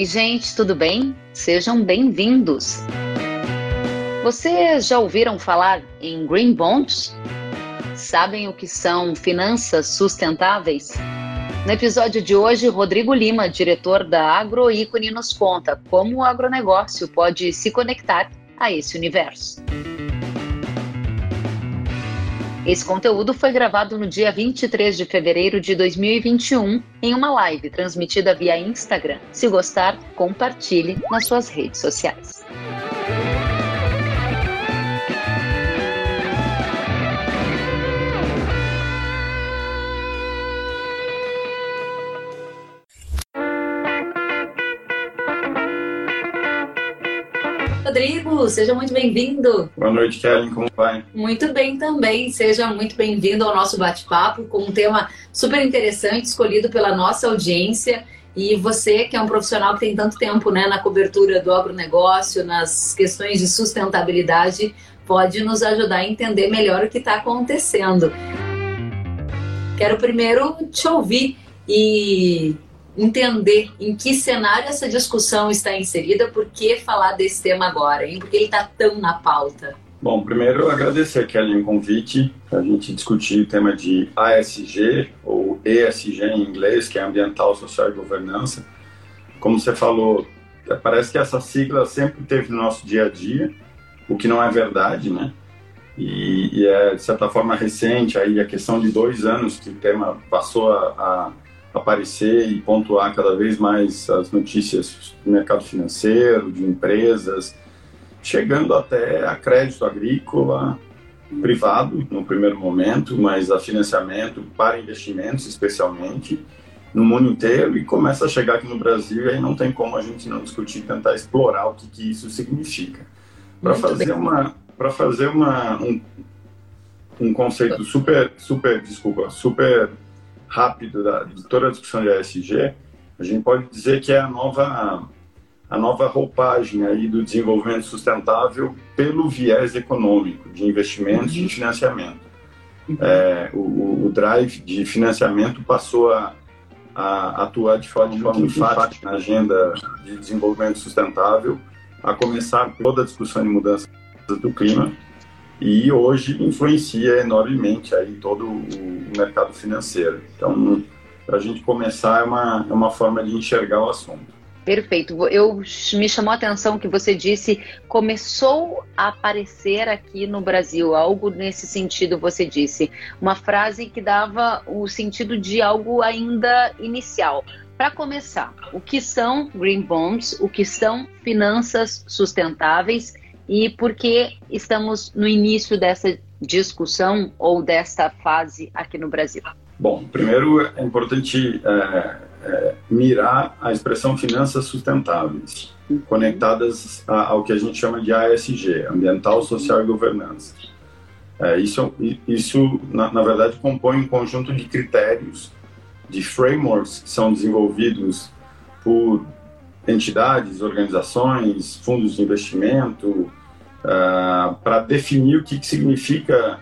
Oi, gente, tudo bem? Sejam bem-vindos. Vocês já ouviram falar em Green Bonds? Sabem o que são finanças sustentáveis? No episódio de hoje, Rodrigo Lima, diretor da Agroícone, nos conta como o agronegócio pode se conectar a esse universo. Esse conteúdo foi gravado no dia 23 de fevereiro de 2021 em uma live transmitida via Instagram. Se gostar, compartilhe nas suas redes sociais. Rodrigo, seja muito bem-vindo. Boa noite, Kellen, como vai? Muito bem também, seja muito bem-vindo ao nosso bate-papo com um tema super interessante escolhido pela nossa audiência. E você, que é um profissional que tem tanto tempo né, na cobertura do agronegócio, nas questões de sustentabilidade, pode nos ajudar a entender melhor o que está acontecendo. Quero primeiro te ouvir e entender em que cenário essa discussão está inserida, por que falar desse tema agora, hein? Por que ele está tão na pauta? Bom, primeiro agradecer, Kelly, o convite para a gente discutir o tema de ASG, ou ESG em inglês, que é Ambiental, Social e Governança. Como você falou, parece que essa sigla sempre teve no nosso dia a dia, o que não é verdade, né? E, e é, de certa forma, recente, aí a questão de dois anos que o tema passou a, a aparecer e pontuar cada vez mais as notícias do mercado financeiro, de empresas, chegando até a crédito agrícola privado no primeiro momento, mas a financiamento para investimentos especialmente no mundo inteiro e começa a chegar aqui no Brasil e aí não tem como a gente não discutir, tentar explorar o que, que isso significa. Para fazer bem. uma para fazer uma um, um conceito super super desculpa super rápido da, de toda a discussão de ESG, a gente pode dizer que é a nova a nova roupagem aí do desenvolvimento sustentável pelo viés econômico de investimentos uhum. e financiamento. Uhum. É, o, o, drive de financiamento passou a, a atuar de forma, de forma enfática na agenda de desenvolvimento sustentável, a começar toda a discussão de mudança do clima e hoje influencia enormemente aí todo o mercado financeiro. Então, para a gente começar, é uma, é uma forma de enxergar o assunto. Perfeito. Eu me chamou a atenção que você disse começou a aparecer aqui no Brasil algo nesse sentido. Você disse uma frase que dava o sentido de algo ainda inicial. Para começar, o que são green bonds? O que são finanças sustentáveis? E por que estamos no início dessa discussão ou desta fase aqui no Brasil? Bom, primeiro é importante é, é, mirar a expressão finanças sustentáveis, uhum. conectadas a, ao que a gente chama de ASG, Ambiental, Social e Governança. É, isso, isso na, na, verdade, compõe um conjunto de critérios, de frameworks que são desenvolvidos por entidades, organizações, fundos de investimento, uh, ah, para definir o que, que, significa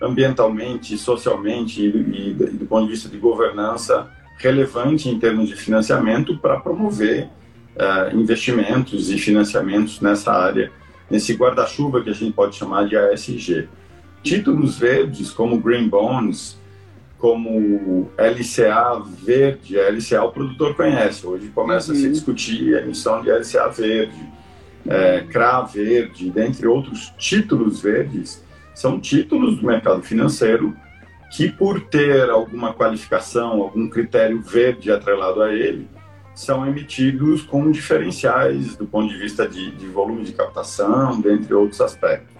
ambientalmente, socialmente e, e, do ponto de vista de governança relevante em termos de financiamento para promover uh, investimentos e financiamentos nessa área, nesse guarda-chuva que a gente pode chamar de ASG. Títulos verdes como Green Bonds, como LCA verde, a LCA o produtor conhece, hoje começa uhum. a se uhum. discutir a emissão de LCA verde, é, CRA verde, dentre outros títulos verdes, são títulos do mercado financeiro que, por ter alguma qualificação, algum critério verde atrelado a ele, são emitidos com diferenciais do ponto de vista de, de volume de captação, dentre outros aspectos.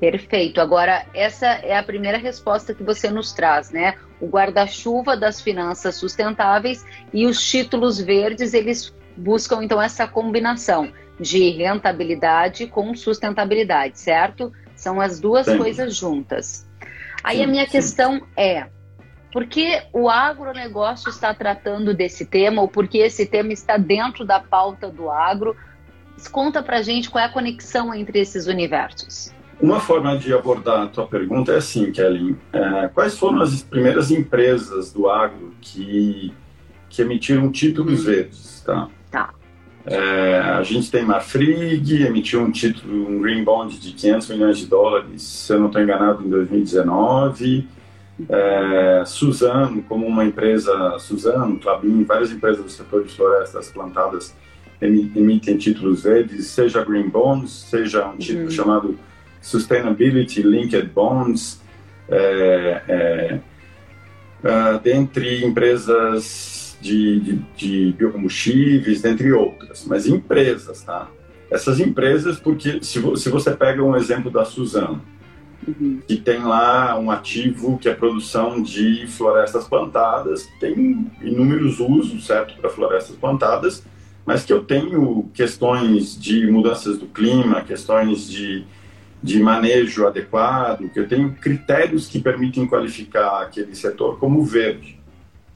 Perfeito. Agora, essa é a primeira resposta que você nos traz, né? O guarda-chuva das finanças sustentáveis e os títulos verdes, eles buscam então essa combinação de rentabilidade com sustentabilidade, certo? São as duas sim. coisas juntas. Aí sim, a minha questão é: por que o agronegócio está tratando desse tema ou por que esse tema está dentro da pauta do agro? Conta pra gente qual é a conexão entre esses universos. Uma forma de abordar a tua pergunta é assim, Kelly. É, quais foram as primeiras empresas do agro que, que emitiram títulos verdes? Tá? É, a gente tem Marfrig, emitiu um título, um Green Bond de 500 milhões de dólares, se eu não estou enganado, em 2019. É, Suzano, como uma empresa, Suzano, Clabin, várias empresas do setor de florestas plantadas emitem títulos verdes, seja Green Bonds, seja um título uhum. chamado Sustainability Linked Bonds, é, é, uh, dentre empresas de, de, de, biocombustíveis, dentre outras, mas empresas, tá? Essas empresas, porque se, se você pega um exemplo da Suzano, uhum. que tem lá um ativo que é produção de florestas plantadas, tem inúmeros usos, certo, para florestas plantadas, mas que eu tenho questões de mudanças do clima, questões de, de manejo adequado, que eu tenho critérios que permitem qualificar aquele setor como verde.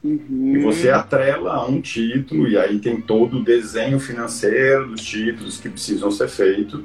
Uhum. E você atrela a um título, e aí tem todo o desenho financeiro dos títulos que precisam ser feitos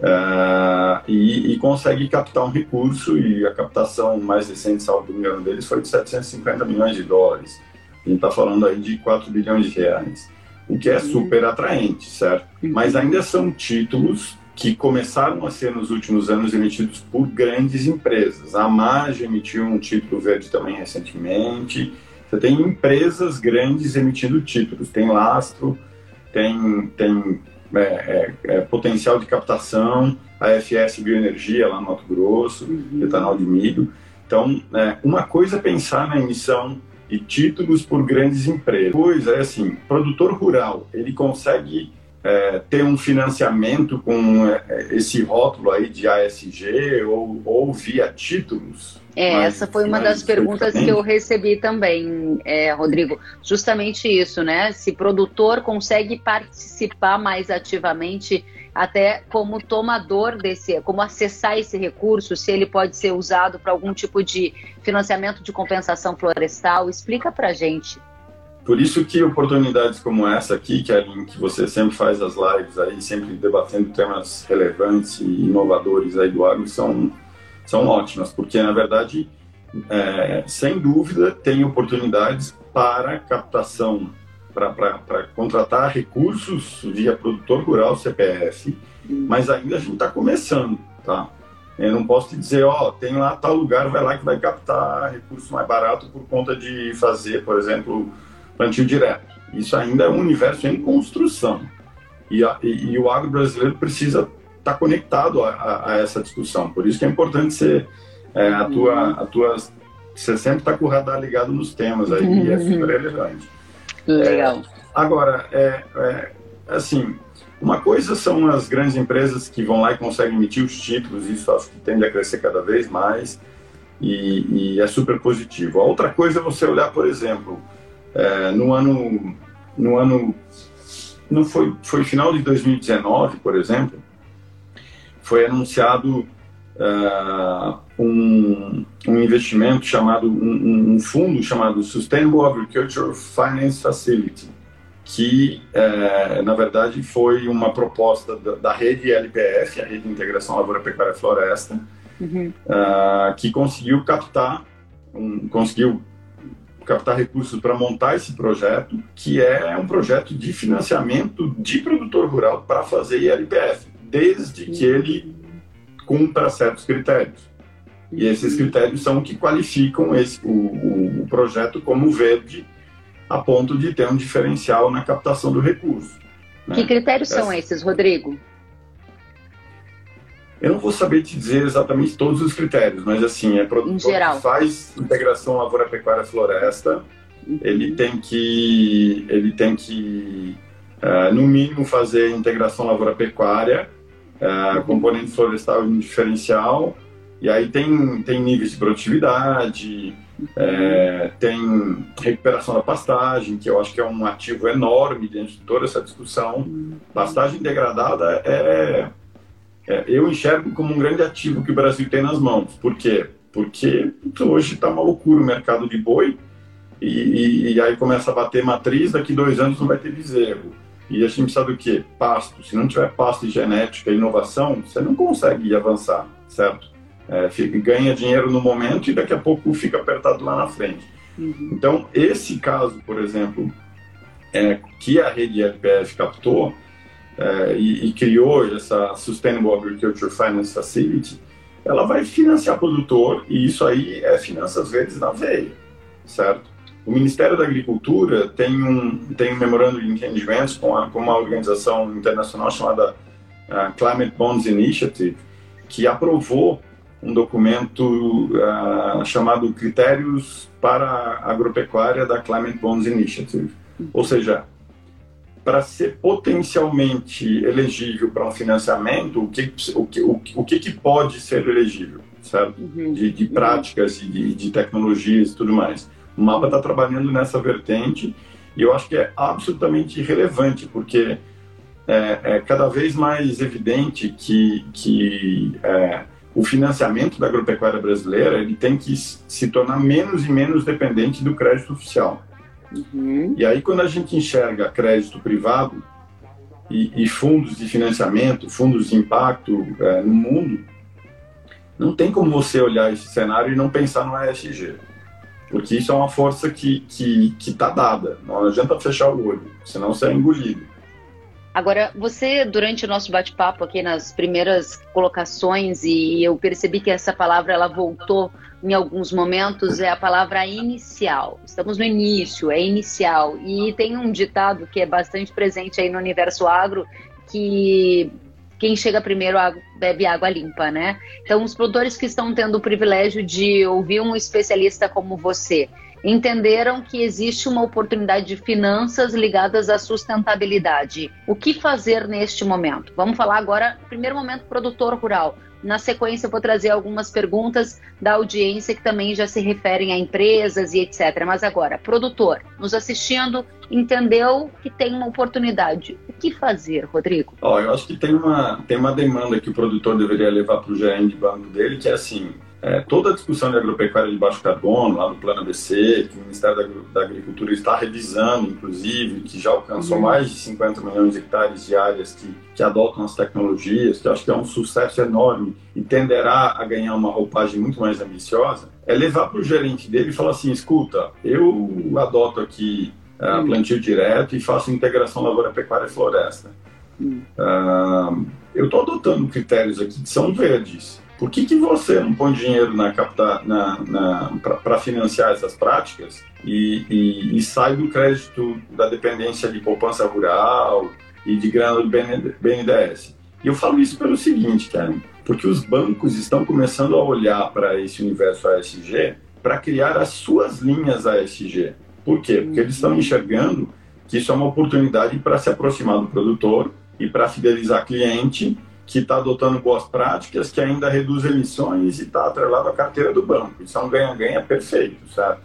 Uh, e, e, consegue captar um recurso e a captação mais recente, salvo engano deles, foi de 750 milhões de dólares. A gente está falando aí de 4 bilhões de reais, o que é uhum. super atraente, certo? Uhum. Mas ainda são títulos que começaram a ser nos últimos anos emitidos por grandes empresas. A MAG emitiu um título verde também recentemente. Você tem empresas grandes emitindo títulos. Tem Lastro, tem, tem é, é, é, potencial de captação, a FS Bioenergia lá no Mato Grosso, uhum. etanol de milho. Então, é, uma coisa é pensar na emissão de títulos por grandes empresas. Pois é assim, produtor rural, ele consegue é, ter um financiamento com é, esse rótulo aí de ASG ou, ou via títulos? É, mas, essa foi uma das perguntas que eu recebi também, é, Rodrigo. Justamente isso, né? Se produtor consegue participar mais ativamente, até como tomador desse, como acessar esse recurso, se ele pode ser usado para algum tipo de financiamento de compensação florestal. Explica para gente. Por isso que oportunidades como essa aqui, que, é, que você sempre faz as lives aí, sempre debatendo temas relevantes e inovadores aí do agro, são são ótimas, porque na verdade, é, sem dúvida, tem oportunidades para captação, para contratar recursos via produtor rural CPF, mas ainda a gente está começando, tá? Eu não posso te dizer, ó, tem lá tal lugar, vai lá que vai captar recurso mais barato por conta de fazer, por exemplo, plantio direto. Isso ainda é um universo em construção. E, a, e, e o agro brasileiro precisa está conectado a, a, a, essa discussão. Por isso que é importante ser é, a tua, a tua, você sempre está com o radar ligado nos temas aí, e é super relevante. Legal. É, agora, é, é, assim, uma coisa são as grandes empresas que vão lá e conseguem emitir os títulos, isso acho que tende a crescer cada vez mais, e, e é super positivo. A outra coisa é você olhar, por exemplo, é, no ano, no ano, não foi, foi final de 2019, por exemplo, foi anunciado uh, um, um, investimento chamado, um, um, fundo chamado Sustainable Agriculture Finance Facility, que, uh, na verdade, foi uma proposta da, da, rede LPF, a Rede de Integração Lavoura Pecuária Floresta, uhum. uh, que conseguiu captar, um, conseguiu captar recursos para montar esse projeto, que é um projeto de financiamento de produtor rural para fazer ILPF desde que ele cumpra certos critérios. E esses critérios são que qualificam esse, o, o, projeto como verde, a ponto de ter um diferencial na captação do recurso. Né? Que critérios são esses, Rodrigo? Eu não vou saber te dizer exatamente todos os critérios, mas assim, é produtor que faz integração lavoura-pecuária-floresta, uhum. ele tem que, ele tem que uh, no mínimo, fazer integração lavoura-pecuária é, componente florestal e diferencial, e aí tem, tem níveis de produtividade, é, tem recuperação da pastagem, que eu acho que é um ativo enorme dentro de toda essa discussão. Pastagem degradada é, é eu enxergo como um grande ativo que o Brasil tem nas mãos. Por quê? Porque hoje está uma loucura o mercado de boi, e, e, e, aí começa a bater matriz, daqui dois anos não vai ter bezerro. E a gente precisa do quê? Pasto. Se não tiver pasto e genética e inovação, você não consegue avançar, certo? É, fica, ganha dinheiro no momento e daqui a pouco fica apertado lá na frente. Uhum. Então, esse caso, por exemplo, é, que a rede LPF captou é, e, e, criou essa Sustainable Agriculture Finance Facility, ela vai financiar produtor e isso aí é finanças verdes na veia, certo? O Ministério da Agricultura tem um, tem um memorando de entendimentos com, a, com uma organização internacional chamada uh, Climate Bonds Initiative, que aprovou um documento uh, chamado Critérios para a Agropecuária da Climate Bonds Initiative. Ou seja, para ser potencialmente elegível para um financiamento, o que, o que, o, que, que pode ser elegível, certo? Uhum. De, de, práticas e de, de tecnologias e tudo mais. O mapa está trabalhando nessa vertente e eu acho que é absolutamente relevante, porque é, é cada vez mais evidente que, que é, o financiamento da agropecuária brasileira ele tem que se tornar menos e menos dependente do crédito oficial. Uhum. E aí, quando a gente enxerga crédito privado e, e fundos de financiamento, fundos de impacto é, no mundo, não tem como você olhar esse cenário e não pensar no ESG porque isso é uma força que que que está dada. Não adianta fechar o olho, senão você é engolido. Agora, você, durante o nosso bate-papo aqui nas primeiras colocações, e eu percebi que essa palavra ela voltou em alguns momentos, é a palavra inicial. Estamos no início, é inicial. E tem um ditado que é bastante presente aí no universo agro, que quem chega primeiro bebe água limpa, né? Então, os produtores que estão tendo o privilégio de ouvir um especialista como você entenderam que existe uma oportunidade de finanças ligadas à sustentabilidade. O que fazer neste momento? Vamos falar agora, primeiro momento, produtor rural. Na sequência, eu vou trazer algumas perguntas da audiência que também já se referem a empresas e etc. Mas agora, produtor, nos assistindo, entendeu que tem uma oportunidade. O que fazer, Rodrigo? Oh, eu acho que tem uma, tem uma demanda que o produtor deveria levar para o gerente de banco dele, que é assim, é, toda a discussão de agropecuária de baixo carbono, lá no Plano ABC, que o Ministério da, da Agricultura está revisando, inclusive, que já alcançou uhum. mais de 50 milhões de hectares de áreas que, que adotam as tecnologias, que eu acho que é um sucesso enorme e tenderá a ganhar uma roupagem muito mais ambiciosa, é levar para o gerente dele e falar assim, escuta, eu adoto aqui uh, plantio direto e faço integração lavoura-pecuária e floresta. Uh, eu estou adotando critérios aqui que são verdes por que, que você não põe dinheiro na na, na, para financiar essas práticas e, e, e, sai do crédito da dependência de poupança rural e de grana do BNDES? E eu falo isso pelo seguinte, Karen, porque os bancos estão começando a olhar para esse universo ASG para criar as suas linhas ASG. Por quê? Porque eles estão enxergando que isso é uma oportunidade para se aproximar do produtor e para fidelizar cliente que está adotando boas práticas, que ainda reduz emissões e está atrelado à carteira do banco. Isso é um ganha-ganha perfeito, certo?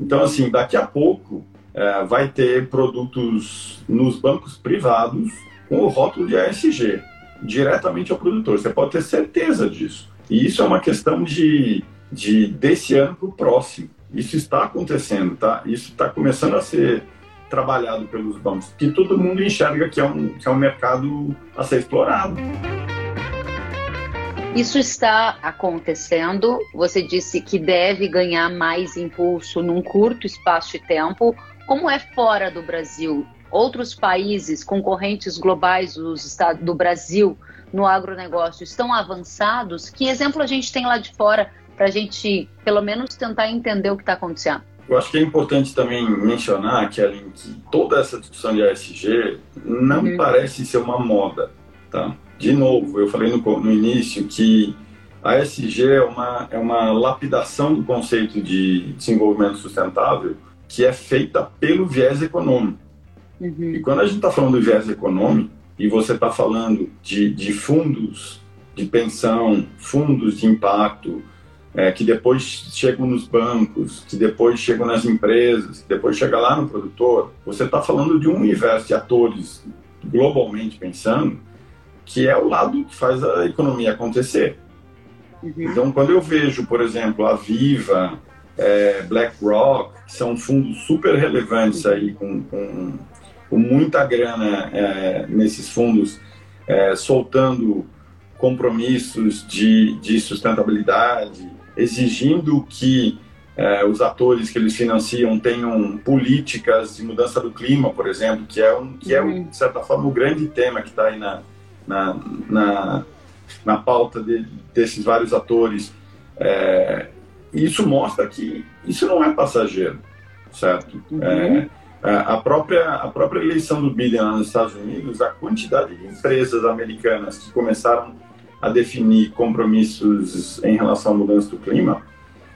Então, assim, daqui a pouco é, vai ter produtos nos bancos privados com o rótulo de ASG, diretamente ao produtor. Você pode ter certeza disso. E isso é uma questão de, de desse ano para o próximo. Isso está acontecendo, tá? Isso está começando a ser trabalhado pelos bancos, que todo mundo enxerga que é um, que é um mercado a ser explorado. Isso está acontecendo. Você disse que deve ganhar mais impulso num curto espaço de tempo. Como é fora do Brasil? Outros países concorrentes globais dos do Brasil no agronegócio estão avançados? Que exemplo a gente tem lá de fora para a gente, pelo menos, tentar entender o que está acontecendo? Eu acho que é importante também mencionar, Kellen, que toda essa discussão de ASG não uhum. parece ser uma moda, tá? De novo, eu falei no, no início que a ESG é uma, é uma lapidação do conceito de desenvolvimento sustentável que é feita pelo viés econômico. Uhum. E quando a gente está falando do viés econômico, e você está falando de, de fundos de pensão, fundos de impacto, é, que depois chegam nos bancos, que depois chegam nas empresas, que depois chega lá no produtor, você está falando de um universo de atores, globalmente pensando, que é o lado que faz a economia acontecer. Uhum. Então, quando eu vejo, por exemplo, a Viva, é, BlackRock, que são fundos super relevantes aí, com, com, com muita grana é, nesses fundos, é, soltando compromissos de, de sustentabilidade, exigindo que é, os atores que eles financiam tenham políticas de mudança do clima, por exemplo, que é, um, que é um, de certa forma, o grande tema que está aí na, na, na, na pauta de, desses vários atores. É, isso mostra que isso não é passageiro, certo? Uhum. É, a, própria, a própria eleição do Biden nos Estados Unidos, a quantidade de empresas americanas que começaram a definir compromissos em relação à mudança do clima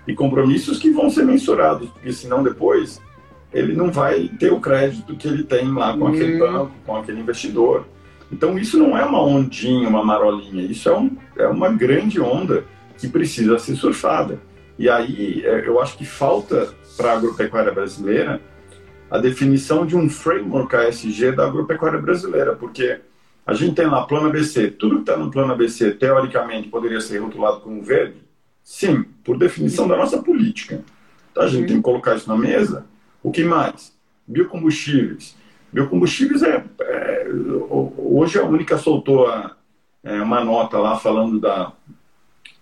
e compromissos que vão ser mensurados, porque senão depois ele não vai ter o crédito que ele tem lá com aquele uhum. banco, com aquele investidor. Então isso não é uma ondinha, uma marolinha, isso é, um, é uma grande onda que precisa ser surfada. E aí é, eu acho que falta para a agropecuária brasileira a definição de um framework ASG da agropecuária brasileira, porque a gente tem lá plano ABC, tudo que está no plano ABC, teoricamente, poderia ser rotulado como verde? Sim, por definição da nossa política. Então, a gente tem que colocar isso na mesa. O que mais? Biocombustíveis. Biocombustíveis é, é hoje a única soltou a, é, uma nota lá falando da,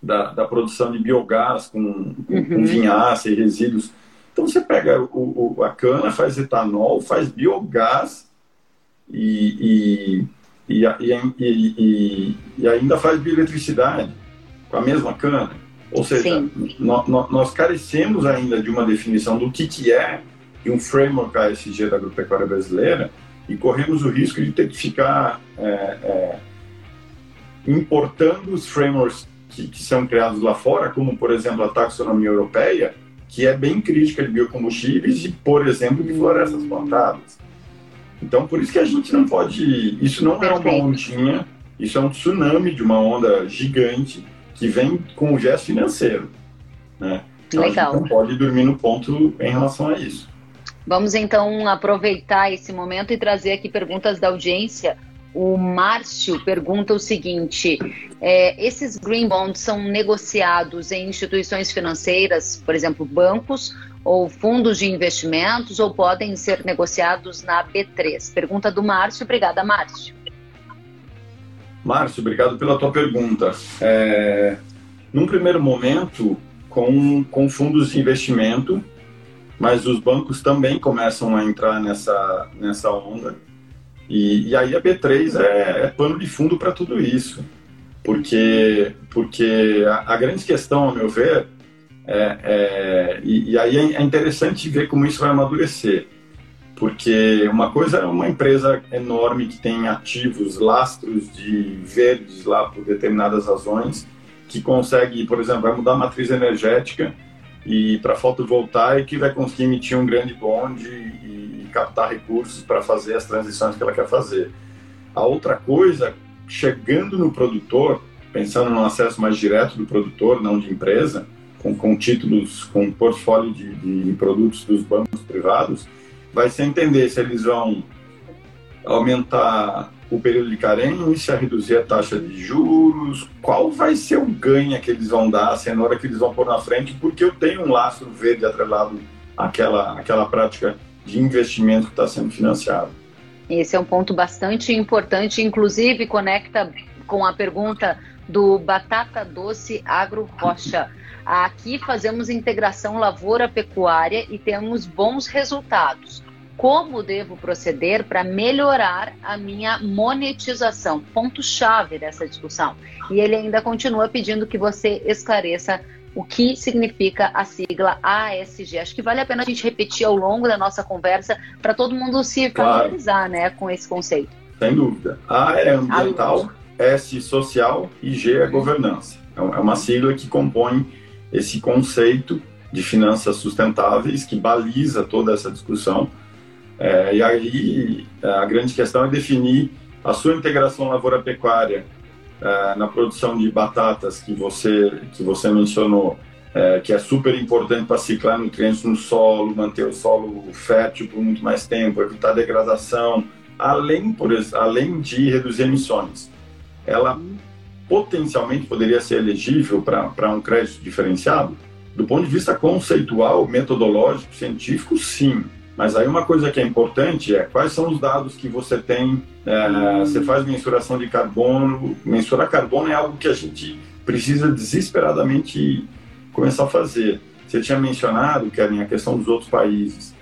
da, da produção de biogás com, com, uhum. com vinhaça e resíduos então você pega o, o, a cana, faz etanol, faz biogás e, e, e, e, e ainda faz bioeletricidade com a mesma cana. Ou seja, nós, nós, carecemos ainda de uma definição do que, que é e um framework ASG da agropecuária brasileira e corremos o risco de ter que ficar é, é, importando os frameworks que, que, são criados lá fora, como, por exemplo, a taxonomia europeia, que é bem crítica de biocombustíveis e, por exemplo, de florestas plantadas. Então, por isso que a gente não pode. Isso não é uma ondinha, isso é um tsunami de uma onda gigante que vem com o gesto financeiro. Né? Então, Legal. A gente não pode dormir no ponto em relação a isso. Vamos então aproveitar esse momento e trazer aqui perguntas da audiência. O Márcio pergunta o seguinte: é, esses green bonds são negociados em instituições financeiras, por exemplo, bancos ou fundos de investimentos, ou podem ser negociados na B3? Pergunta do Márcio. Obrigada, Márcio. Márcio, obrigado pela tua pergunta. É, num primeiro momento, com, com fundos de investimento, mas os bancos também começam a entrar nessa, nessa onda e, e aí a B3 é, é pano de fundo para tudo isso, porque, porque a, a, grande questão, ao meu ver, é, é e, e, aí é interessante ver como isso vai amadurecer, porque uma coisa é uma empresa enorme que tem ativos, lastros de verdes lá por determinadas razões, que consegue, por exemplo, vai mudar a matriz energética e para fotovoltaica vai conseguir emitir um grande bonde e, e captar recursos para fazer as transições que ela quer fazer. A outra coisa, chegando no produtor, pensando no acesso mais direto do produtor, não de empresa, com, com títulos, com portfólio de, de produtos dos bancos privados, vai ser entender se eles vão aumentar o período de carência, reduzir a taxa de juros, qual vai ser o ganho que eles vão dar, assim, na hora que eles vão pôr na frente, porque eu tenho um lastro verde atrelado àquela, àquela prática de investimento que está sendo financiado. Esse é um ponto bastante importante, inclusive conecta com a pergunta do Batata Doce Agro Rocha. Aqui fazemos integração lavoura-pecuária e temos bons resultados como devo proceder para melhorar a minha monetização. Ponto-chave dessa discussão. E ele ainda continua pedindo que você esclareça o que significa a sigla ASG. Acho que vale a pena a gente repetir ao longo da nossa conversa para todo mundo se familiarizar claro. né, com esse conceito. Sem dúvida. A é ambiental, S social e G é governança. É, é uma sigla que compõe esse conceito de finanças sustentáveis que baliza toda essa discussão é, e aí a grande questão é definir a sua integração lavoura-pecuária é, na produção de batatas que você, que você mencionou, é, que é super importante para ciclar nutrientes no solo, manter o solo fértil por muito mais tempo, evitar degradação, além, por, além de reduzir emissões. Ela potencialmente poderia ser elegível para um crédito diferenciado? Do ponto de vista conceitual, metodológico, científico, sim mas aí uma coisa que é importante é quais são os dados que você tem. É, você faz mensuração de carbono. Mensurar carbono é algo que a gente precisa desesperadamente começar a fazer. Você tinha mencionado, Kevin, a questão dos outros países.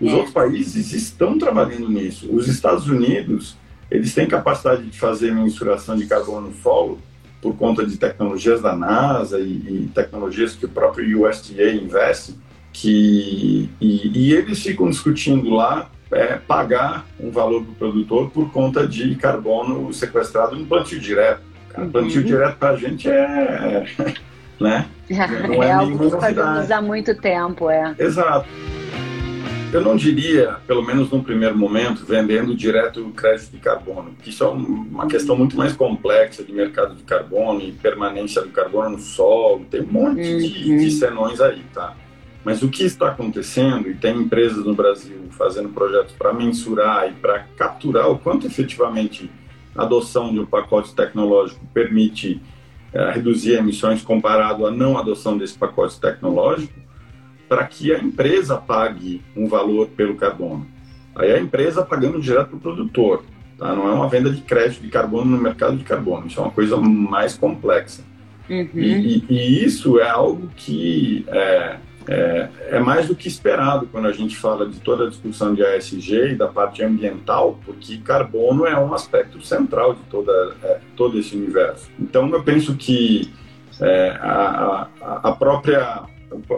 Os é. outros países estão trabalhando nisso. Os Estados Unidos, eles têm capacidade de fazer mensuração de carbono no solo por conta de tecnologias da NASA e, e tecnologias que o próprio USDA investe, que, e, e eles ficam discutindo lá é, pagar um valor para o produtor por conta de carbono sequestrado no plantio direto. Uhum. Plantio direto para a gente é, né? Não é, é algo que fazemos há muito tempo, é. Exato. Eu não diria, pelo menos no primeiro momento, vendendo direto o crédito de carbono, que isso é uma questão muito mais complexa de mercado de carbono e permanência do carbono no solo, tem um monte uhum. de, de senões aí, tá? Mas o que está acontecendo, e tem empresas no Brasil fazendo projetos para mensurar e para capturar o quanto efetivamente a adoção de um pacote tecnológico permite é, reduzir emissões comparado à não adoção desse pacote tecnológico, para que a empresa pague um valor pelo carbono. Aí a empresa pagando direto para o produtor, tá? não é uma venda de crédito de carbono no mercado de carbono, isso é uma coisa mais complexa. Uhum. E, e, e, isso é algo que é, é, é, mais do que esperado quando a gente fala de toda a discussão de ASG e da parte ambiental, porque carbono é um aspecto central de toda, é, todo esse universo. Então, eu penso que é, a, a, própria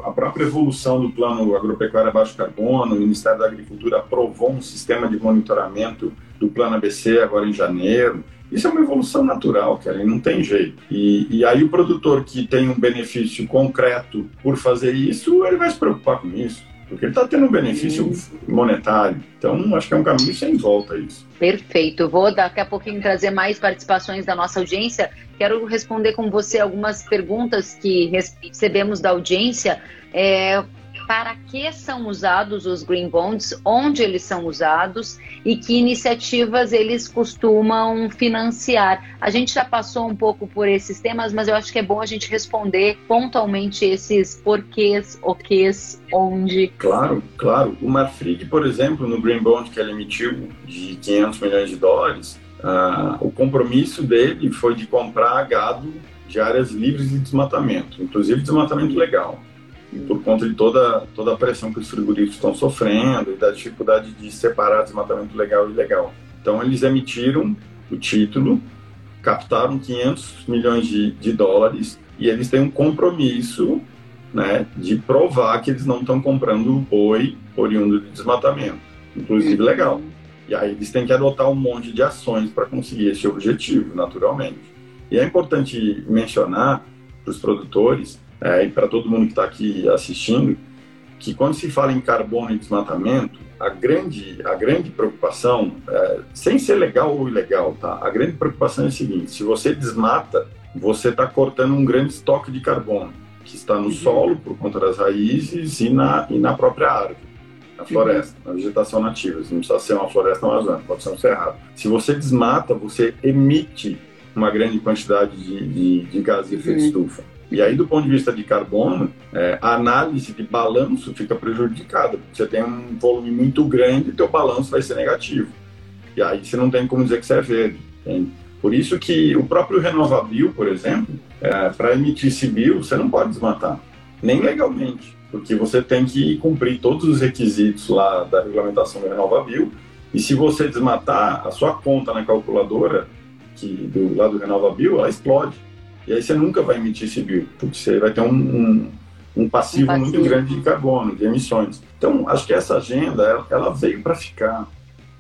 a própria evolução do plano agropecuário baixo carbono, o Ministério da Agricultura aprovou um sistema de monitoramento do plano ABC agora em janeiro. Isso é uma evolução natural, cara, não tem jeito. E, e aí o produtor que tem um benefício concreto por fazer isso, ele vai se preocupar com isso porque ele está tendo um benefício monetário. Então, acho que é um caminho sem volta isso. Perfeito. Vou daqui a pouquinho trazer mais participações da nossa audiência. Quero responder com você algumas perguntas que recebemos da audiência. É, para que são usados os green bonds, onde eles são usados e que iniciativas eles costumam financiar. A gente já passou um pouco por esses temas, mas eu acho que é bom a gente responder pontualmente esses porquês, o quês, onde. Claro, claro. O Marfrig, por exemplo, no green bond que ele emitiu de 500 milhões de dólares, uh, o compromisso dele foi de comprar gado de áreas livres de desmatamento, inclusive desmatamento legal por conta de toda, toda a pressão que os frigoríficos estão sofrendo e da dificuldade de separar desmatamento legal e ilegal. Então, eles emitiram o título, captaram 500 milhões de, de dólares e eles têm um compromisso né, de provar que eles não estão comprando boi oriundo de desmatamento, inclusive legal. E aí eles têm que adotar um monte de ações para conseguir esse objetivo, naturalmente. E é importante mencionar para os produtores é, e para todo mundo que está aqui assistindo, que quando se fala em carbono e desmatamento, a grande, a grande preocupação, é, sem ser legal ou ilegal, tá? A grande preocupação é a seguinte: se você desmata, você está cortando um grande estoque de carbono que está no uhum. solo por conta das raízes e na, e na própria árvore, na floresta, uhum. na vegetação nativa. Não precisa ser uma floresta amazônica, pode ser um cerrado. Se você desmata, você emite uma grande quantidade de, de, de gases de efeito uhum. estufa. E aí, do ponto de vista de carbono, é, a análise de balanço fica prejudicada. Você tem um volume muito grande e teu balanço vai ser negativo. E aí você não tem como dizer que você é verde. Entende? Por isso que o próprio RenovaBio, por exemplo, é, para emitir esse bio, você não pode desmatar, nem legalmente, porque você tem que cumprir todos os requisitos lá da regulamentação do RenovaBio, e se você desmatar, a sua conta na calculadora que do lado do RenovaBio, ela explode. E aí você nunca vai emitir esse bio, porque você vai ter um, um, um, passivo, um passivo, muito grande de carbono, de emissões. Então, acho que essa agenda, ela, ela veio para ficar.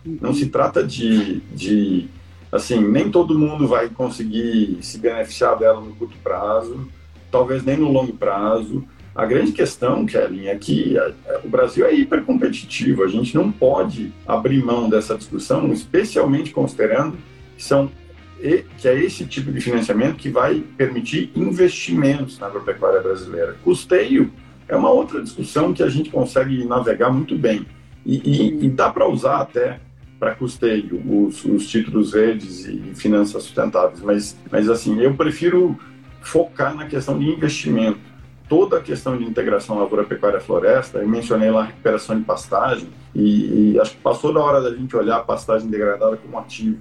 Não se trata de, de, assim, nem todo mundo vai conseguir se beneficiar dela no curto prazo, talvez nem no longo prazo. A grande questão, Kellen, é que o Brasil é hipercompetitivo. A gente não pode abrir mão dessa discussão, especialmente considerando que são que é esse tipo de financiamento que vai permitir investimentos na agropecuária brasileira. Custeio é uma outra discussão que a gente consegue navegar muito bem. E, e, e dá para usar até para custeio os, os, títulos verdes e finanças sustentáveis, mas, mas assim, eu prefiro focar na questão de investimento. Toda a questão de integração lavoura-pecuária-floresta, eu mencionei lá a recuperação de pastagem, e, e acho que passou da hora da gente olhar a pastagem degradada como ativo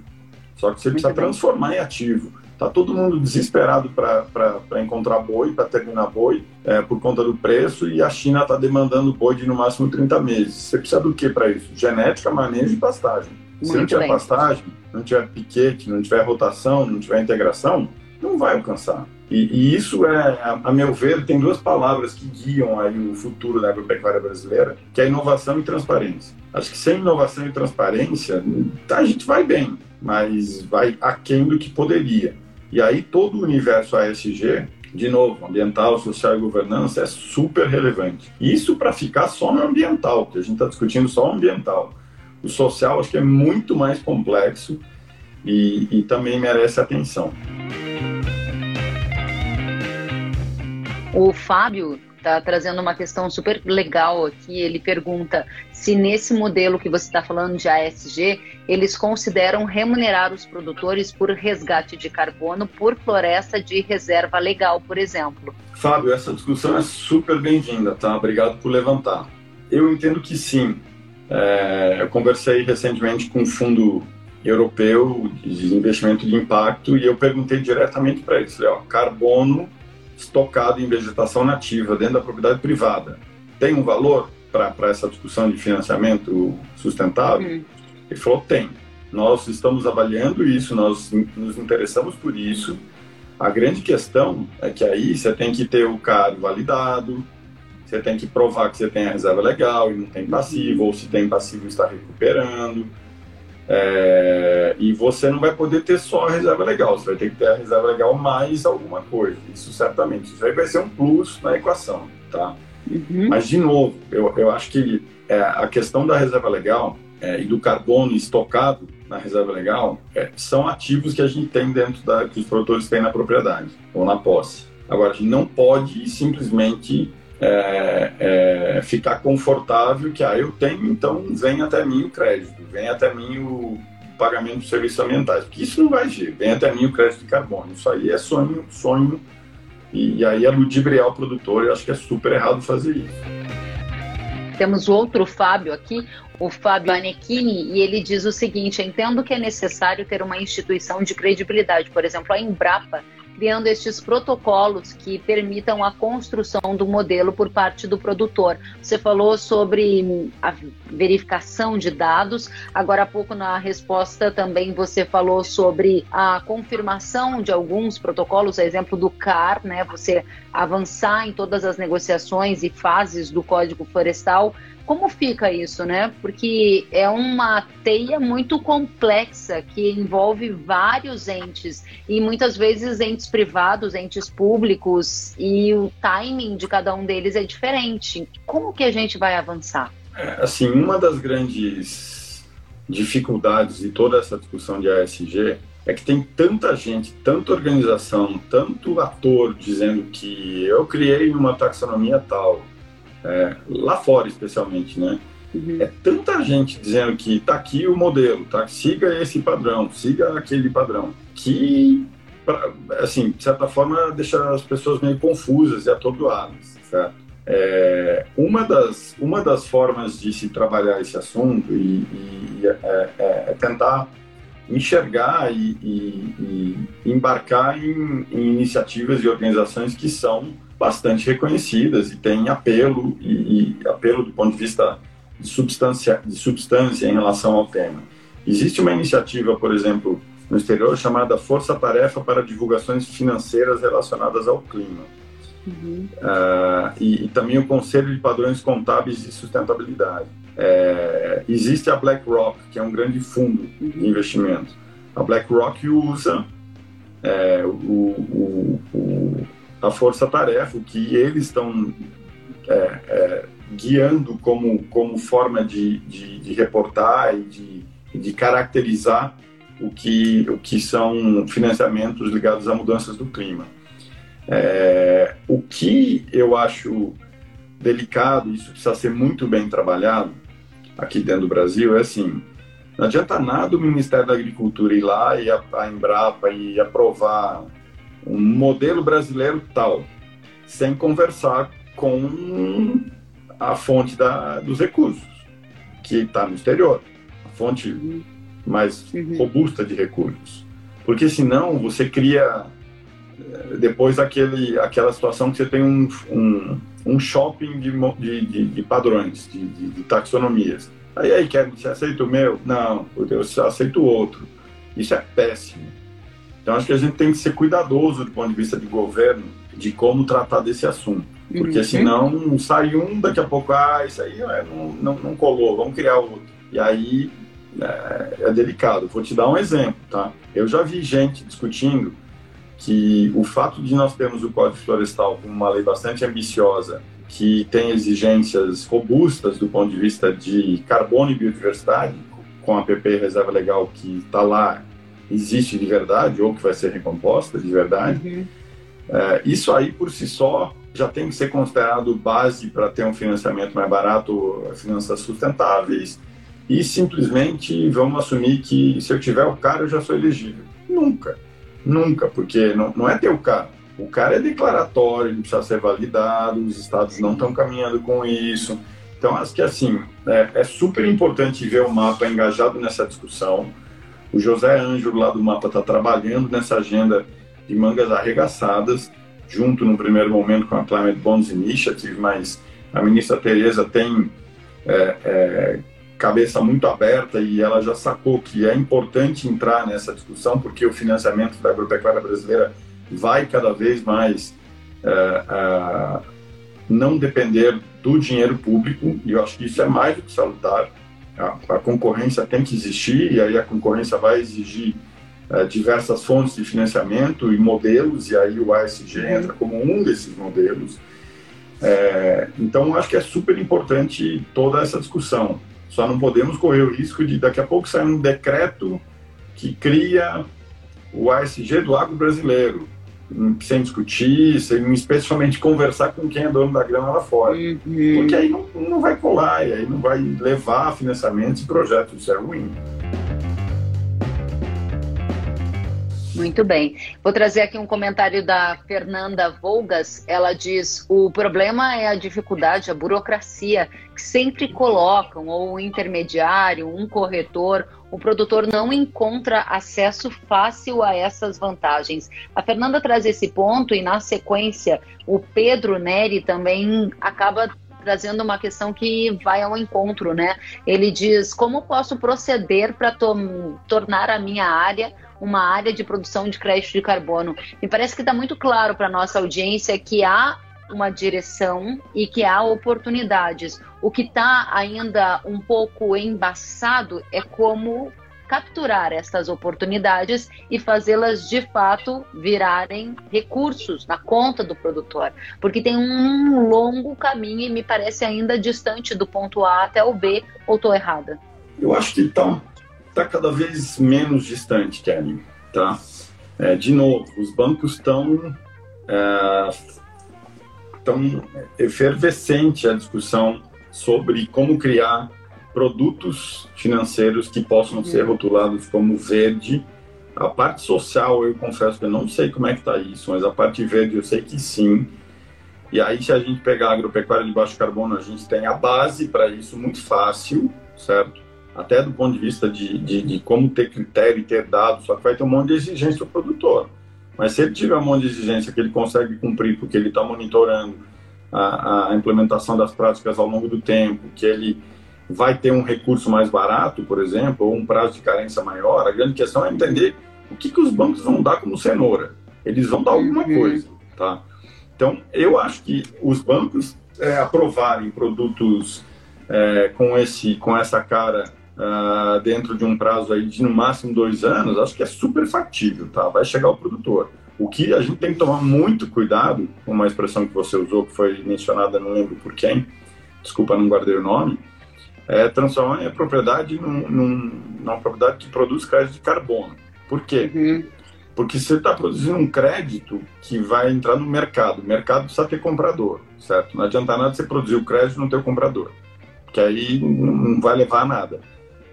só que você precisa transformar em ativo. Tá todo mundo desesperado para encontrar boi, para terminar boi, é, por conta do preço, e a China está demandando boi de no máximo 30 meses. Você precisa do que para isso? Genética, manejo e pastagem. Muito Se não tiver bem. pastagem, não tiver piquete, não tiver rotação, não tiver integração, não vai alcançar. E, e, isso é, a, a, meu ver, tem duas palavras que guiam aí o futuro da agropecuária brasileira, que é inovação e transparência. Acho que sem inovação e transparência, a gente vai bem, mas vai aquém do que poderia. E aí todo o universo ASG, de novo, ambiental, social e governança, é super relevante. Isso para ficar só no ambiental, porque a gente está discutindo só o ambiental. O social acho que é muito mais complexo e, e também merece atenção. O Fábio está trazendo uma questão super legal aqui. Ele pergunta se nesse modelo que você está falando de ASG, eles consideram remunerar os produtores por resgate de carbono por floresta de reserva legal, por exemplo. Fábio, essa discussão é super bem-vinda, tá? Obrigado por levantar. Eu entendo que sim. É, eu conversei recentemente com um fundo europeu de investimento de impacto e eu perguntei diretamente para eles, ó, carbono estocado em vegetação nativa dentro da propriedade privada tem um valor para essa discussão de financiamento sustentável? Uhum. Ele falou: tem. Nós estamos avaliando isso, nós nos interessamos por isso. A grande questão é que aí você tem que ter o CAR validado, você tem que provar que você tem a reserva legal e não tem passivo, ou se tem passivo está recuperando. É, e você não vai poder ter só a reserva legal, você vai ter que ter a reserva legal mais alguma coisa. Isso certamente. Isso aí vai ser um plus na equação, tá? Uhum. Mas, de novo, eu, eu acho que é, a questão da reserva legal é, e do carbono estocado na reserva legal é, são ativos que a gente tem dentro da que os produtores têm na propriedade ou na posse. Agora, a gente não pode simplesmente é, é, ficar confortável que ah, eu tenho, então vem até mim o crédito, vem até mim o pagamento de serviços ambientais, porque isso não vai vir, vem até mim o crédito de carbono. Isso aí é sonho, sonho e, e aí é ludibriar o produtor, eu acho que é super errado fazer isso. Temos outro Fábio aqui, o Fábio Anechini, e ele diz o seguinte: entendo que é necessário ter uma instituição de credibilidade, por exemplo, a Embrapa criando estes protocolos que permitam a construção do modelo por parte do produtor. Você falou sobre a verificação de dados, agora há pouco na resposta também você falou sobre a confirmação de alguns protocolos, exemplo do CAR, né? Você avançar em todas as negociações e fases do Código Florestal como fica isso, né? Porque é uma teia muito complexa que envolve vários entes e muitas vezes entes privados, entes públicos e o timing de cada um deles é diferente. Como que a gente vai avançar? É, assim, uma das grandes dificuldades de toda essa discussão de ASG é que tem tanta gente, tanta organização, tanto ator dizendo que eu criei uma taxonomia tal, é, lá fora especialmente, né? Uhum. É tanta gente dizendo que tá aqui o modelo, tá? Siga esse padrão, siga aquele padrão, que, pra, assim, de certa forma, deixa as pessoas meio confusas e atordoadas, certo? É, uma, das, uma das formas de se trabalhar esse assunto e, e é, é, é, tentar enxergar e, e, e embarcar em, em iniciativas e organizações que são bastante reconhecidas e têm apelo e, e, apelo do ponto de vista de substância, de substância em relação ao tema. Existe uma iniciativa, por exemplo, no exterior chamada Força Tarefa para Divulgações Financeiras Relacionadas ao Clima. Uhum. Uh, e, e, também o Conselho de Padrões Contábeis de Sustentabilidade. É, existe a BlackRock, que é um grande fundo uhum. de investimento. A BlackRock usa é, o, o a força-tarefa, o que eles estão é, é, guiando como, como forma de, de, de reportar e de, de caracterizar o que, o que são financiamentos ligados a mudanças do clima. É, o que eu acho delicado, isso precisa ser muito bem trabalhado aqui dentro do Brasil, é assim, não adianta nada o Ministério da Agricultura ir lá e a, a Embrapa e aprovar um modelo brasileiro tal, sem conversar com a fonte da, dos recursos, que está no exterior, a fonte mais uhum. robusta de recursos. porque senão você cria eh, depois aquele, aquela situação que você tem um, um, um shopping de, de, de padrões, de, de, de, taxonomias. Aí, aí, quer você aceita o meu? Não, eu aceito o outro. Isso é péssimo. Então, acho que a gente tem que ser cuidadoso do ponto de vista de governo de como tratar desse assunto. Porque uhum. senão sai um, daqui a pouco, ah, isso aí é, não, não, não colou, vamos criar outro. E aí é, é, delicado. Vou te dar um exemplo, tá? Eu já vi gente discutindo que o fato de nós termos o Código Florestal como uma lei bastante ambiciosa, que tem exigências robustas do ponto de vista de carbono e biodiversidade, com a PP Reserva Legal que está lá, existe de verdade, ou que vai ser recomposta de verdade. Uhum. É, isso aí, por si só, já tem que ser considerado base para ter um financiamento mais barato, finanças sustentáveis, e simplesmente vamos assumir que se eu tiver o carro eu já sou elegível. Nunca, nunca, porque não, não é ter o carro. O cara é declaratório, ele precisa ser validado, os estados não estão caminhando com isso. Então, acho que assim, é, é, super importante ver o mapa engajado nessa discussão. O José Ângelo, lá do mapa, está trabalhando nessa agenda de mangas arregaçadas junto no primeiro momento com a Climate Bonds Initiative, mas a ministra Tereza tem é, é, cabeça muito aberta e ela já sacou que é importante entrar nessa discussão porque o financiamento da agropecuária brasileira vai cada vez mais é, é não depender do dinheiro público e eu acho que isso é mais do que salutar. A, a concorrência tem que existir e aí a concorrência vai exigir é, diversas fontes de financiamento e modelos, e aí o ASG entra como um desses modelos. É, então, acho que é super importante toda essa discussão. Só não podemos correr o risco de daqui a pouco sair um decreto que cria o ASG do agro brasileiro, sem discutir, sem especialmente conversar com quem é dono da grana lá fora. Uhum. Porque aí não, não vai colar, e aí não vai levar financiamentos e projetos, isso é ruim. Muito bem. Vou trazer aqui um comentário da Fernanda Volgas. Ela diz: o problema é a dificuldade, a burocracia que sempre colocam, ou um intermediário, um corretor. O produtor não encontra acesso fácil a essas vantagens. A Fernanda traz esse ponto e, na sequência, o Pedro Neri também acaba trazendo uma questão que vai ao encontro, né? Ele diz: como posso proceder para to tornar a minha área uma área de produção de crédito de carbono. Me parece que está muito claro para a nossa audiência que há uma direção e que há oportunidades. O que está ainda um pouco embaçado é como capturar essas oportunidades e fazê-las de fato virarem recursos na conta do produtor, porque tem um longo caminho e me parece ainda distante do ponto A até o B, ou estou errada? Eu acho que está está cada vez menos distante, Kelly. Tá? É, de novo, os bancos estão é, tão efervescente a discussão sobre como criar produtos financeiros que possam uhum. ser rotulados como verde. A parte social, eu confesso que eu não sei como é que está isso, mas a parte verde eu sei que sim. E aí, se a gente pegar a agropecuária de baixo carbono, a gente tem a base para isso muito fácil, certo? Até do ponto de vista de, de, de, como ter critério e ter dados, só que vai ter um monte de exigência do produtor. Mas se ele tiver um monte de exigência que ele consegue cumprir, porque ele está monitorando a, a, implementação das práticas ao longo do tempo, que ele vai ter um recurso mais barato, por exemplo, ou um prazo de carência maior, a grande questão é entender o que, que os bancos vão dar como cenoura. Eles vão dar alguma uhum. coisa, tá? Então, eu acho que os bancos é, aprovarem produtos é, com, esse, com essa cara uh, dentro de um prazo aí de no máximo dois anos, acho que é super factível, tá? Vai chegar o produtor. O que a gente tem que tomar muito cuidado, uma expressão que você usou, que foi mencionada, não lembro por quem, desculpa, não guardei o nome, é transformar a propriedade num, num, numa propriedade que produz crédito de carbono. Por quê? Uhum. Porque você está produzindo um crédito que vai entrar no mercado. O mercado precisa ter comprador, certo? Não adianta nada você produzir o crédito e não ter o comprador, porque aí não vai levar a nada.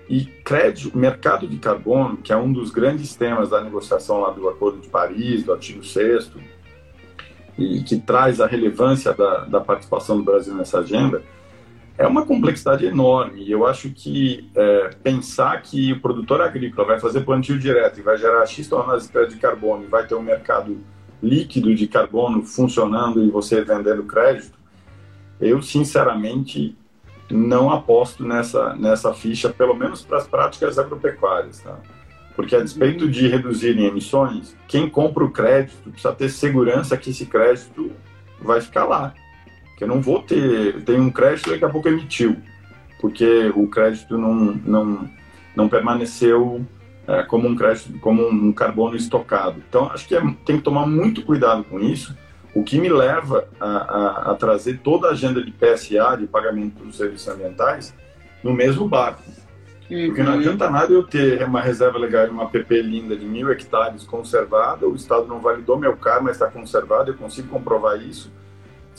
E crédito, mercado de carbono, que é um dos grandes temas da negociação lá do Acordo de Paris, do artigo 6 e que traz a relevância da, da participação do Brasil nessa agenda, é uma complexidade enorme. E eu acho que é, pensar que o produtor agrícola vai fazer plantio direto e vai gerar X toneladas de crédito de carbono e vai ter um mercado líquido de carbono funcionando e você vendendo crédito, eu sinceramente não aposto nessa, nessa ficha, pelo menos para as práticas agropecuárias. Tá? Porque a despeito de reduzirem emissões, quem compra o crédito precisa ter segurança que esse crédito vai ficar lá. Que eu não vou ter, tem um crédito daqui a pouco emitiu, porque o crédito não, não, não permaneceu é, como um crédito, como um carbono estocado. Então, acho que é, tem que tomar muito cuidado com isso, o que me leva a, a, a trazer toda a agenda de PSA, de pagamento dos serviços ambientais, no mesmo barco. Uhum. Porque não adianta nada eu ter uma reserva legal e uma PP linda de mil hectares conservada, o Estado não validou meu carro, mas está conservado, eu consigo comprovar isso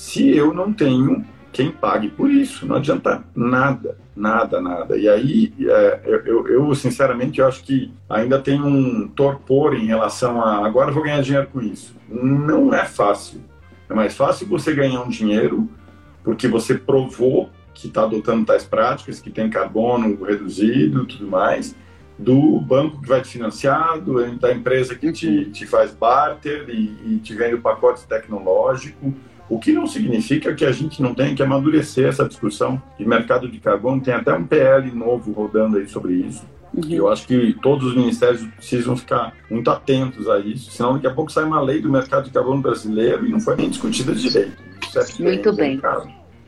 se eu não tenho quem pague por isso. Não adianta nada, nada, nada. E aí, é, eu, eu, sinceramente eu acho que ainda tem um torpor em relação a agora vou ganhar dinheiro com isso. Não é fácil. É mais fácil você ganhar um dinheiro porque você provou que está adotando tais práticas, que tem carbono reduzido tudo mais, do banco que vai te financiar, do, da empresa que te, te faz barter e, e te vende o pacote tecnológico o que não significa que a gente não tenha que amadurecer essa discussão de mercado de carbono. Tem até um PL novo rodando aí sobre isso. Uhum. Eu acho que todos os ministérios precisam ficar muito atentos a isso, senão daqui a pouco sai uma lei do mercado de carbono brasileiro e não foi nem discutida direito. É muito bem.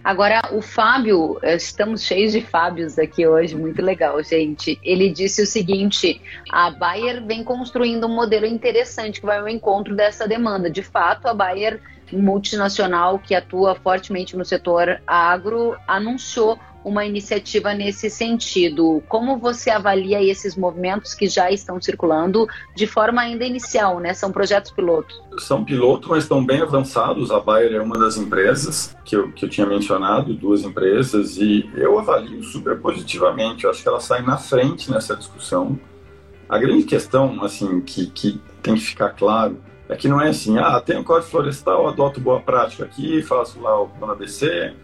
Agora, o Fábio, eh, estamos cheios de Fábios aqui hoje, muito legal, gente. Ele disse o seguinte: a Bayer vem construindo um modelo interessante que vai ao encontro dessa demanda. De fato, a Bayer multinacional que atua fortemente no setor agro anunciou uma iniciativa nesse sentido. Como você avalia esses movimentos que já estão circulando de forma ainda inicial, né? São projetos piloto? São piloto, mas estão bem avançados. A Bayer é uma das empresas que eu, que eu tinha mencionado, duas empresas, e eu avalio super positivamente. Eu acho que elas saem na frente nessa discussão. A grande questão, assim, que, que tem que ficar claro é que não é assim, ah, tenho código florestal, adoto boa prática aqui, faço lá o plano ABC,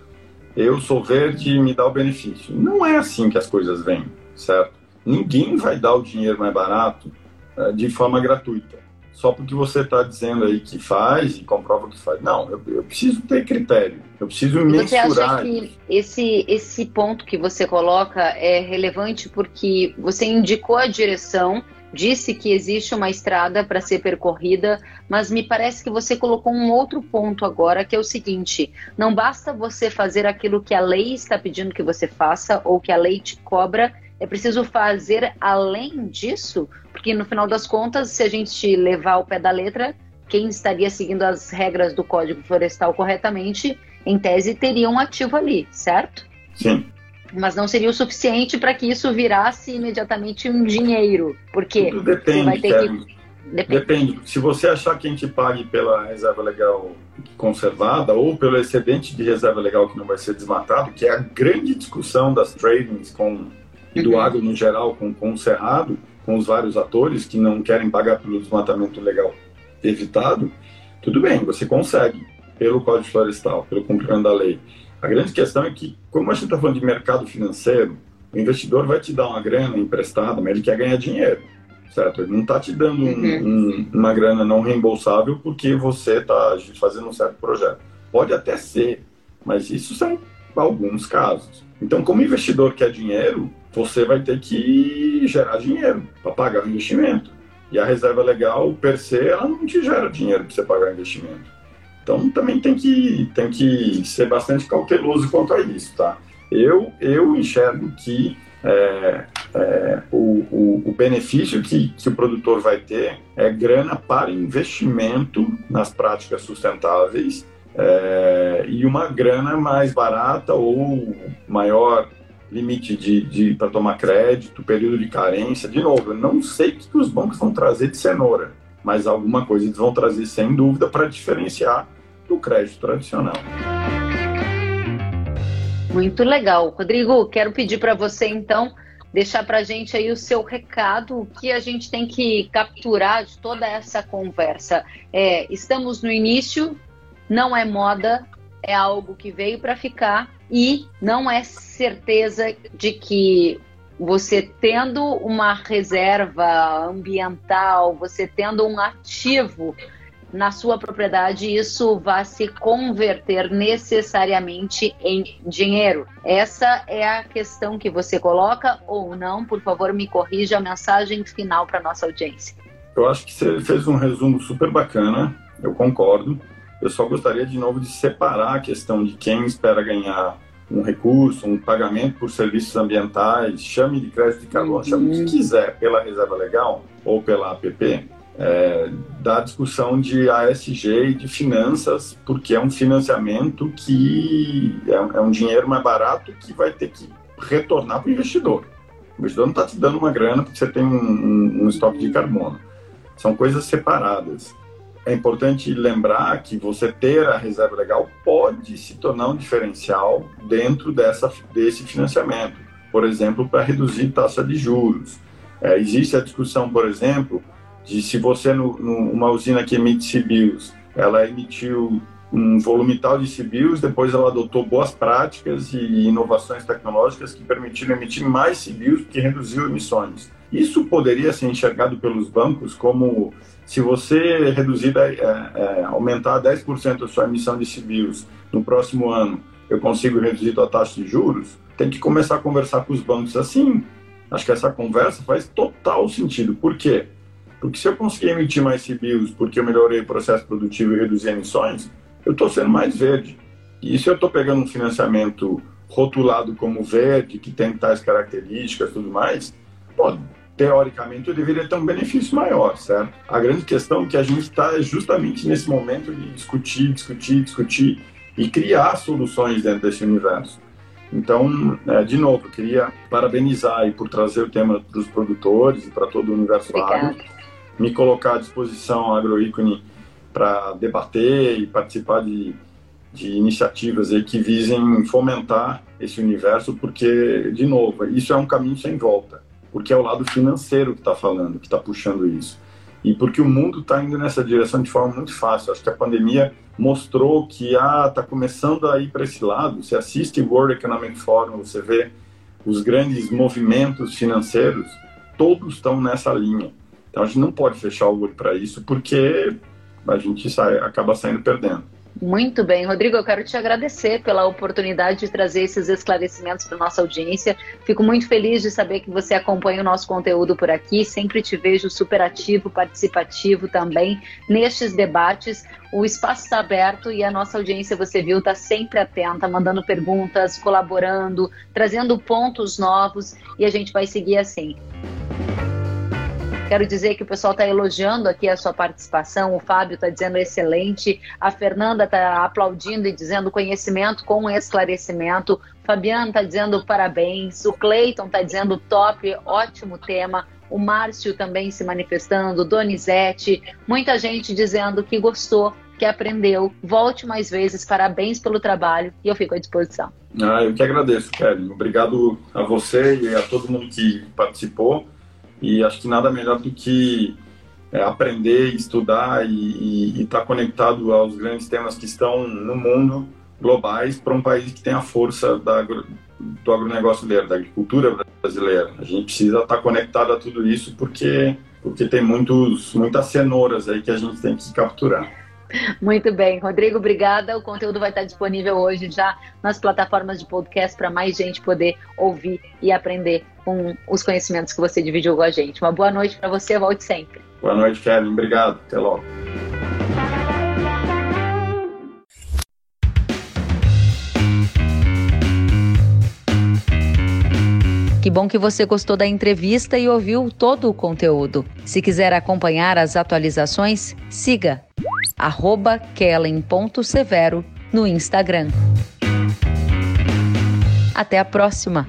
eu sou verde e me dá o benefício. Não é assim que as coisas vêm, certo? Ninguém vai dar o dinheiro mais barato uh, de forma gratuita, só porque você está dizendo aí que faz e comprova que faz. Não, eu, eu preciso ter critério, eu preciso mensurar. Você acha que esse, esse ponto que você coloca é relevante porque você indicou a direção disse que existe uma estrada para ser percorrida, mas me parece que você colocou um outro ponto agora, que é o seguinte: não basta você fazer aquilo que a lei está pedindo que você faça ou que a lei te cobra, é preciso fazer além disso, porque no final das contas, se a gente levar o pé da letra, quem estaria seguindo as regras do Código Florestal corretamente, em tese, teria um ativo ali, certo? Sim mas não seria o suficiente para que isso virasse imediatamente um dinheiro, porque Tudo depende, vai ter que Depende. Depende. Se você achar que a gente pague pela reserva legal conservada ou pelo excedente de reserva legal que não vai ser desmatado, que é a grande discussão das tradings com, e do uhum. agro no geral com, com o Cerrado, com os vários atores que não querem pagar pelo desmatamento legal evitado, tudo bem, você consegue pelo Código Florestal, pelo cumprimento da lei. A grande questão é que, como a gente está falando de mercado financeiro, o investidor vai te dar uma grana emprestada, mas ele quer ganhar dinheiro, certo? Ele não está te dando um, uhum. um, uma grana não reembolsável porque você está fazendo um certo projeto. Pode até ser, mas isso são alguns casos. Então, como investidor quer dinheiro, você vai ter que gerar dinheiro para pagar o investimento. E a reserva legal, per se, ela não te gera dinheiro para você pagar o investimento. Então também tem que, tem que ser bastante cauteloso quanto a isso, tá? Eu, eu enxergo que é, é, o, o, o, benefício que, que o produtor vai ter é grana para investimento nas práticas sustentáveis é, e uma grana mais barata ou maior limite de, de para tomar crédito, período de carência. De novo, eu não sei o que os bancos vão trazer de cenoura, mas alguma coisa eles vão trazer sem dúvida para diferenciar do crédito tradicional. Muito legal. Rodrigo, quero pedir para você então deixar para a gente aí o seu recado, o que a gente tem que capturar de toda essa conversa. É, estamos no início, não é moda, é algo que veio para ficar e não é certeza de que você tendo uma reserva ambiental, você tendo um ativo na sua propriedade, isso vai se converter necessariamente em dinheiro. Essa é a questão que você coloca ou não? Por favor, me corrija a mensagem final para nossa audiência. Eu acho que você fez um resumo super bacana, eu concordo. Eu só gostaria de novo de separar a questão de quem espera ganhar um recurso, um pagamento por serviços ambientais, chame de crédito de carbono, chame o que uhum. quiser, pela reserva legal ou pela APP, é, da discussão de ASG e de finanças, porque é um financiamento que é, é um dinheiro mais barato que vai ter que retornar para o investidor. O investidor não está te dando uma grana porque você tem um, um, um estoque de carbono. São coisas separadas. É importante lembrar que você ter a reserva legal pode se tornar um diferencial dentro dessa, desse financiamento. Por exemplo, para reduzir taxa de juros. É, existe a discussão, por exemplo, de se você, numa usina que emite CBIOS, ela emitiu um volume tal de CBIOS, depois ela adotou boas práticas e inovações tecnológicas que permitiram emitir mais CBIOS, porque reduziu emissões. Isso poderia ser enxergado pelos bancos como se você reduzir, é, é, aumentar 10% a sua emissão de CBIOS no próximo ano, eu consigo reduzir a taxa de juros, tem que começar a conversar com os bancos assim. Acho que essa conversa faz total sentido. Por quê? Porque se eu conseguir emitir mais CBIOS porque eu melhorei o processo produtivo e reduzi emissões, eu estou sendo mais verde. E se eu estou pegando um financiamento rotulado como verde, que tem tais características e tudo mais, pô, teoricamente eu deveria ter um benefício maior, certo? A grande questão é que a gente está justamente nesse momento de discutir, discutir, discutir e criar soluções dentro desse universo. Então, é, de novo, eu queria parabenizar aí por trazer o tema dos produtores e para todo o universo agro me colocar à disposição Agroícone para debater e participar de, de iniciativas aí que visem fomentar esse universo, porque, de novo, isso é um caminho sem volta, porque é o lado financeiro que está falando, que está puxando isso. E porque o mundo está indo nessa direção de forma muito fácil. Acho que a pandemia mostrou que ah, está começando a ir para esse lado. Você assiste World Economic Forum, você vê os grandes movimentos financeiros, todos estão nessa linha. Então a gente não pode fechar o olho para isso, porque a gente sai, acaba saindo perdendo. Muito bem, Rodrigo, eu quero te agradecer pela oportunidade de trazer esses esclarecimentos para nossa audiência. Fico muito feliz de saber que você acompanha o nosso conteúdo por aqui. Sempre te vejo super ativo, participativo também nestes debates. O espaço está aberto e a nossa audiência, você viu, está sempre atenta, mandando perguntas, colaborando, trazendo pontos novos e a gente vai seguir assim. Quero dizer que o pessoal está elogiando aqui a sua participação, o Fábio está dizendo excelente, a Fernanda está aplaudindo e dizendo conhecimento com esclarecimento, Fabiano está dizendo parabéns, o Cleiton está dizendo top, ótimo tema, o Márcio também se manifestando, Donizete, muita gente dizendo que gostou, que aprendeu. Volte mais vezes, parabéns pelo trabalho e eu fico à disposição. Ah, eu que agradeço, Kevin. Obrigado a você e a todo mundo que participou. E acho que nada melhor do que é, aprender, estudar e estar tá conectado aos grandes temas que estão no mundo globais para um país que tem a força da, do agronegócio dele, da agricultura brasileira. A gente precisa estar tá conectado a tudo isso porque porque tem muitos muitas cenouras aí que a gente tem que capturar. Muito bem, Rodrigo, obrigada. O conteúdo vai estar disponível hoje já nas plataformas de podcast para mais gente poder ouvir e aprender com os conhecimentos que você dividiu com a gente. Uma boa noite para você, volte sempre. Boa noite, Kevin. Obrigado. Até logo. Que bom que você gostou da entrevista e ouviu todo o conteúdo. Se quiser acompanhar as atualizações, siga kellen.severo no Instagram. Até a próxima!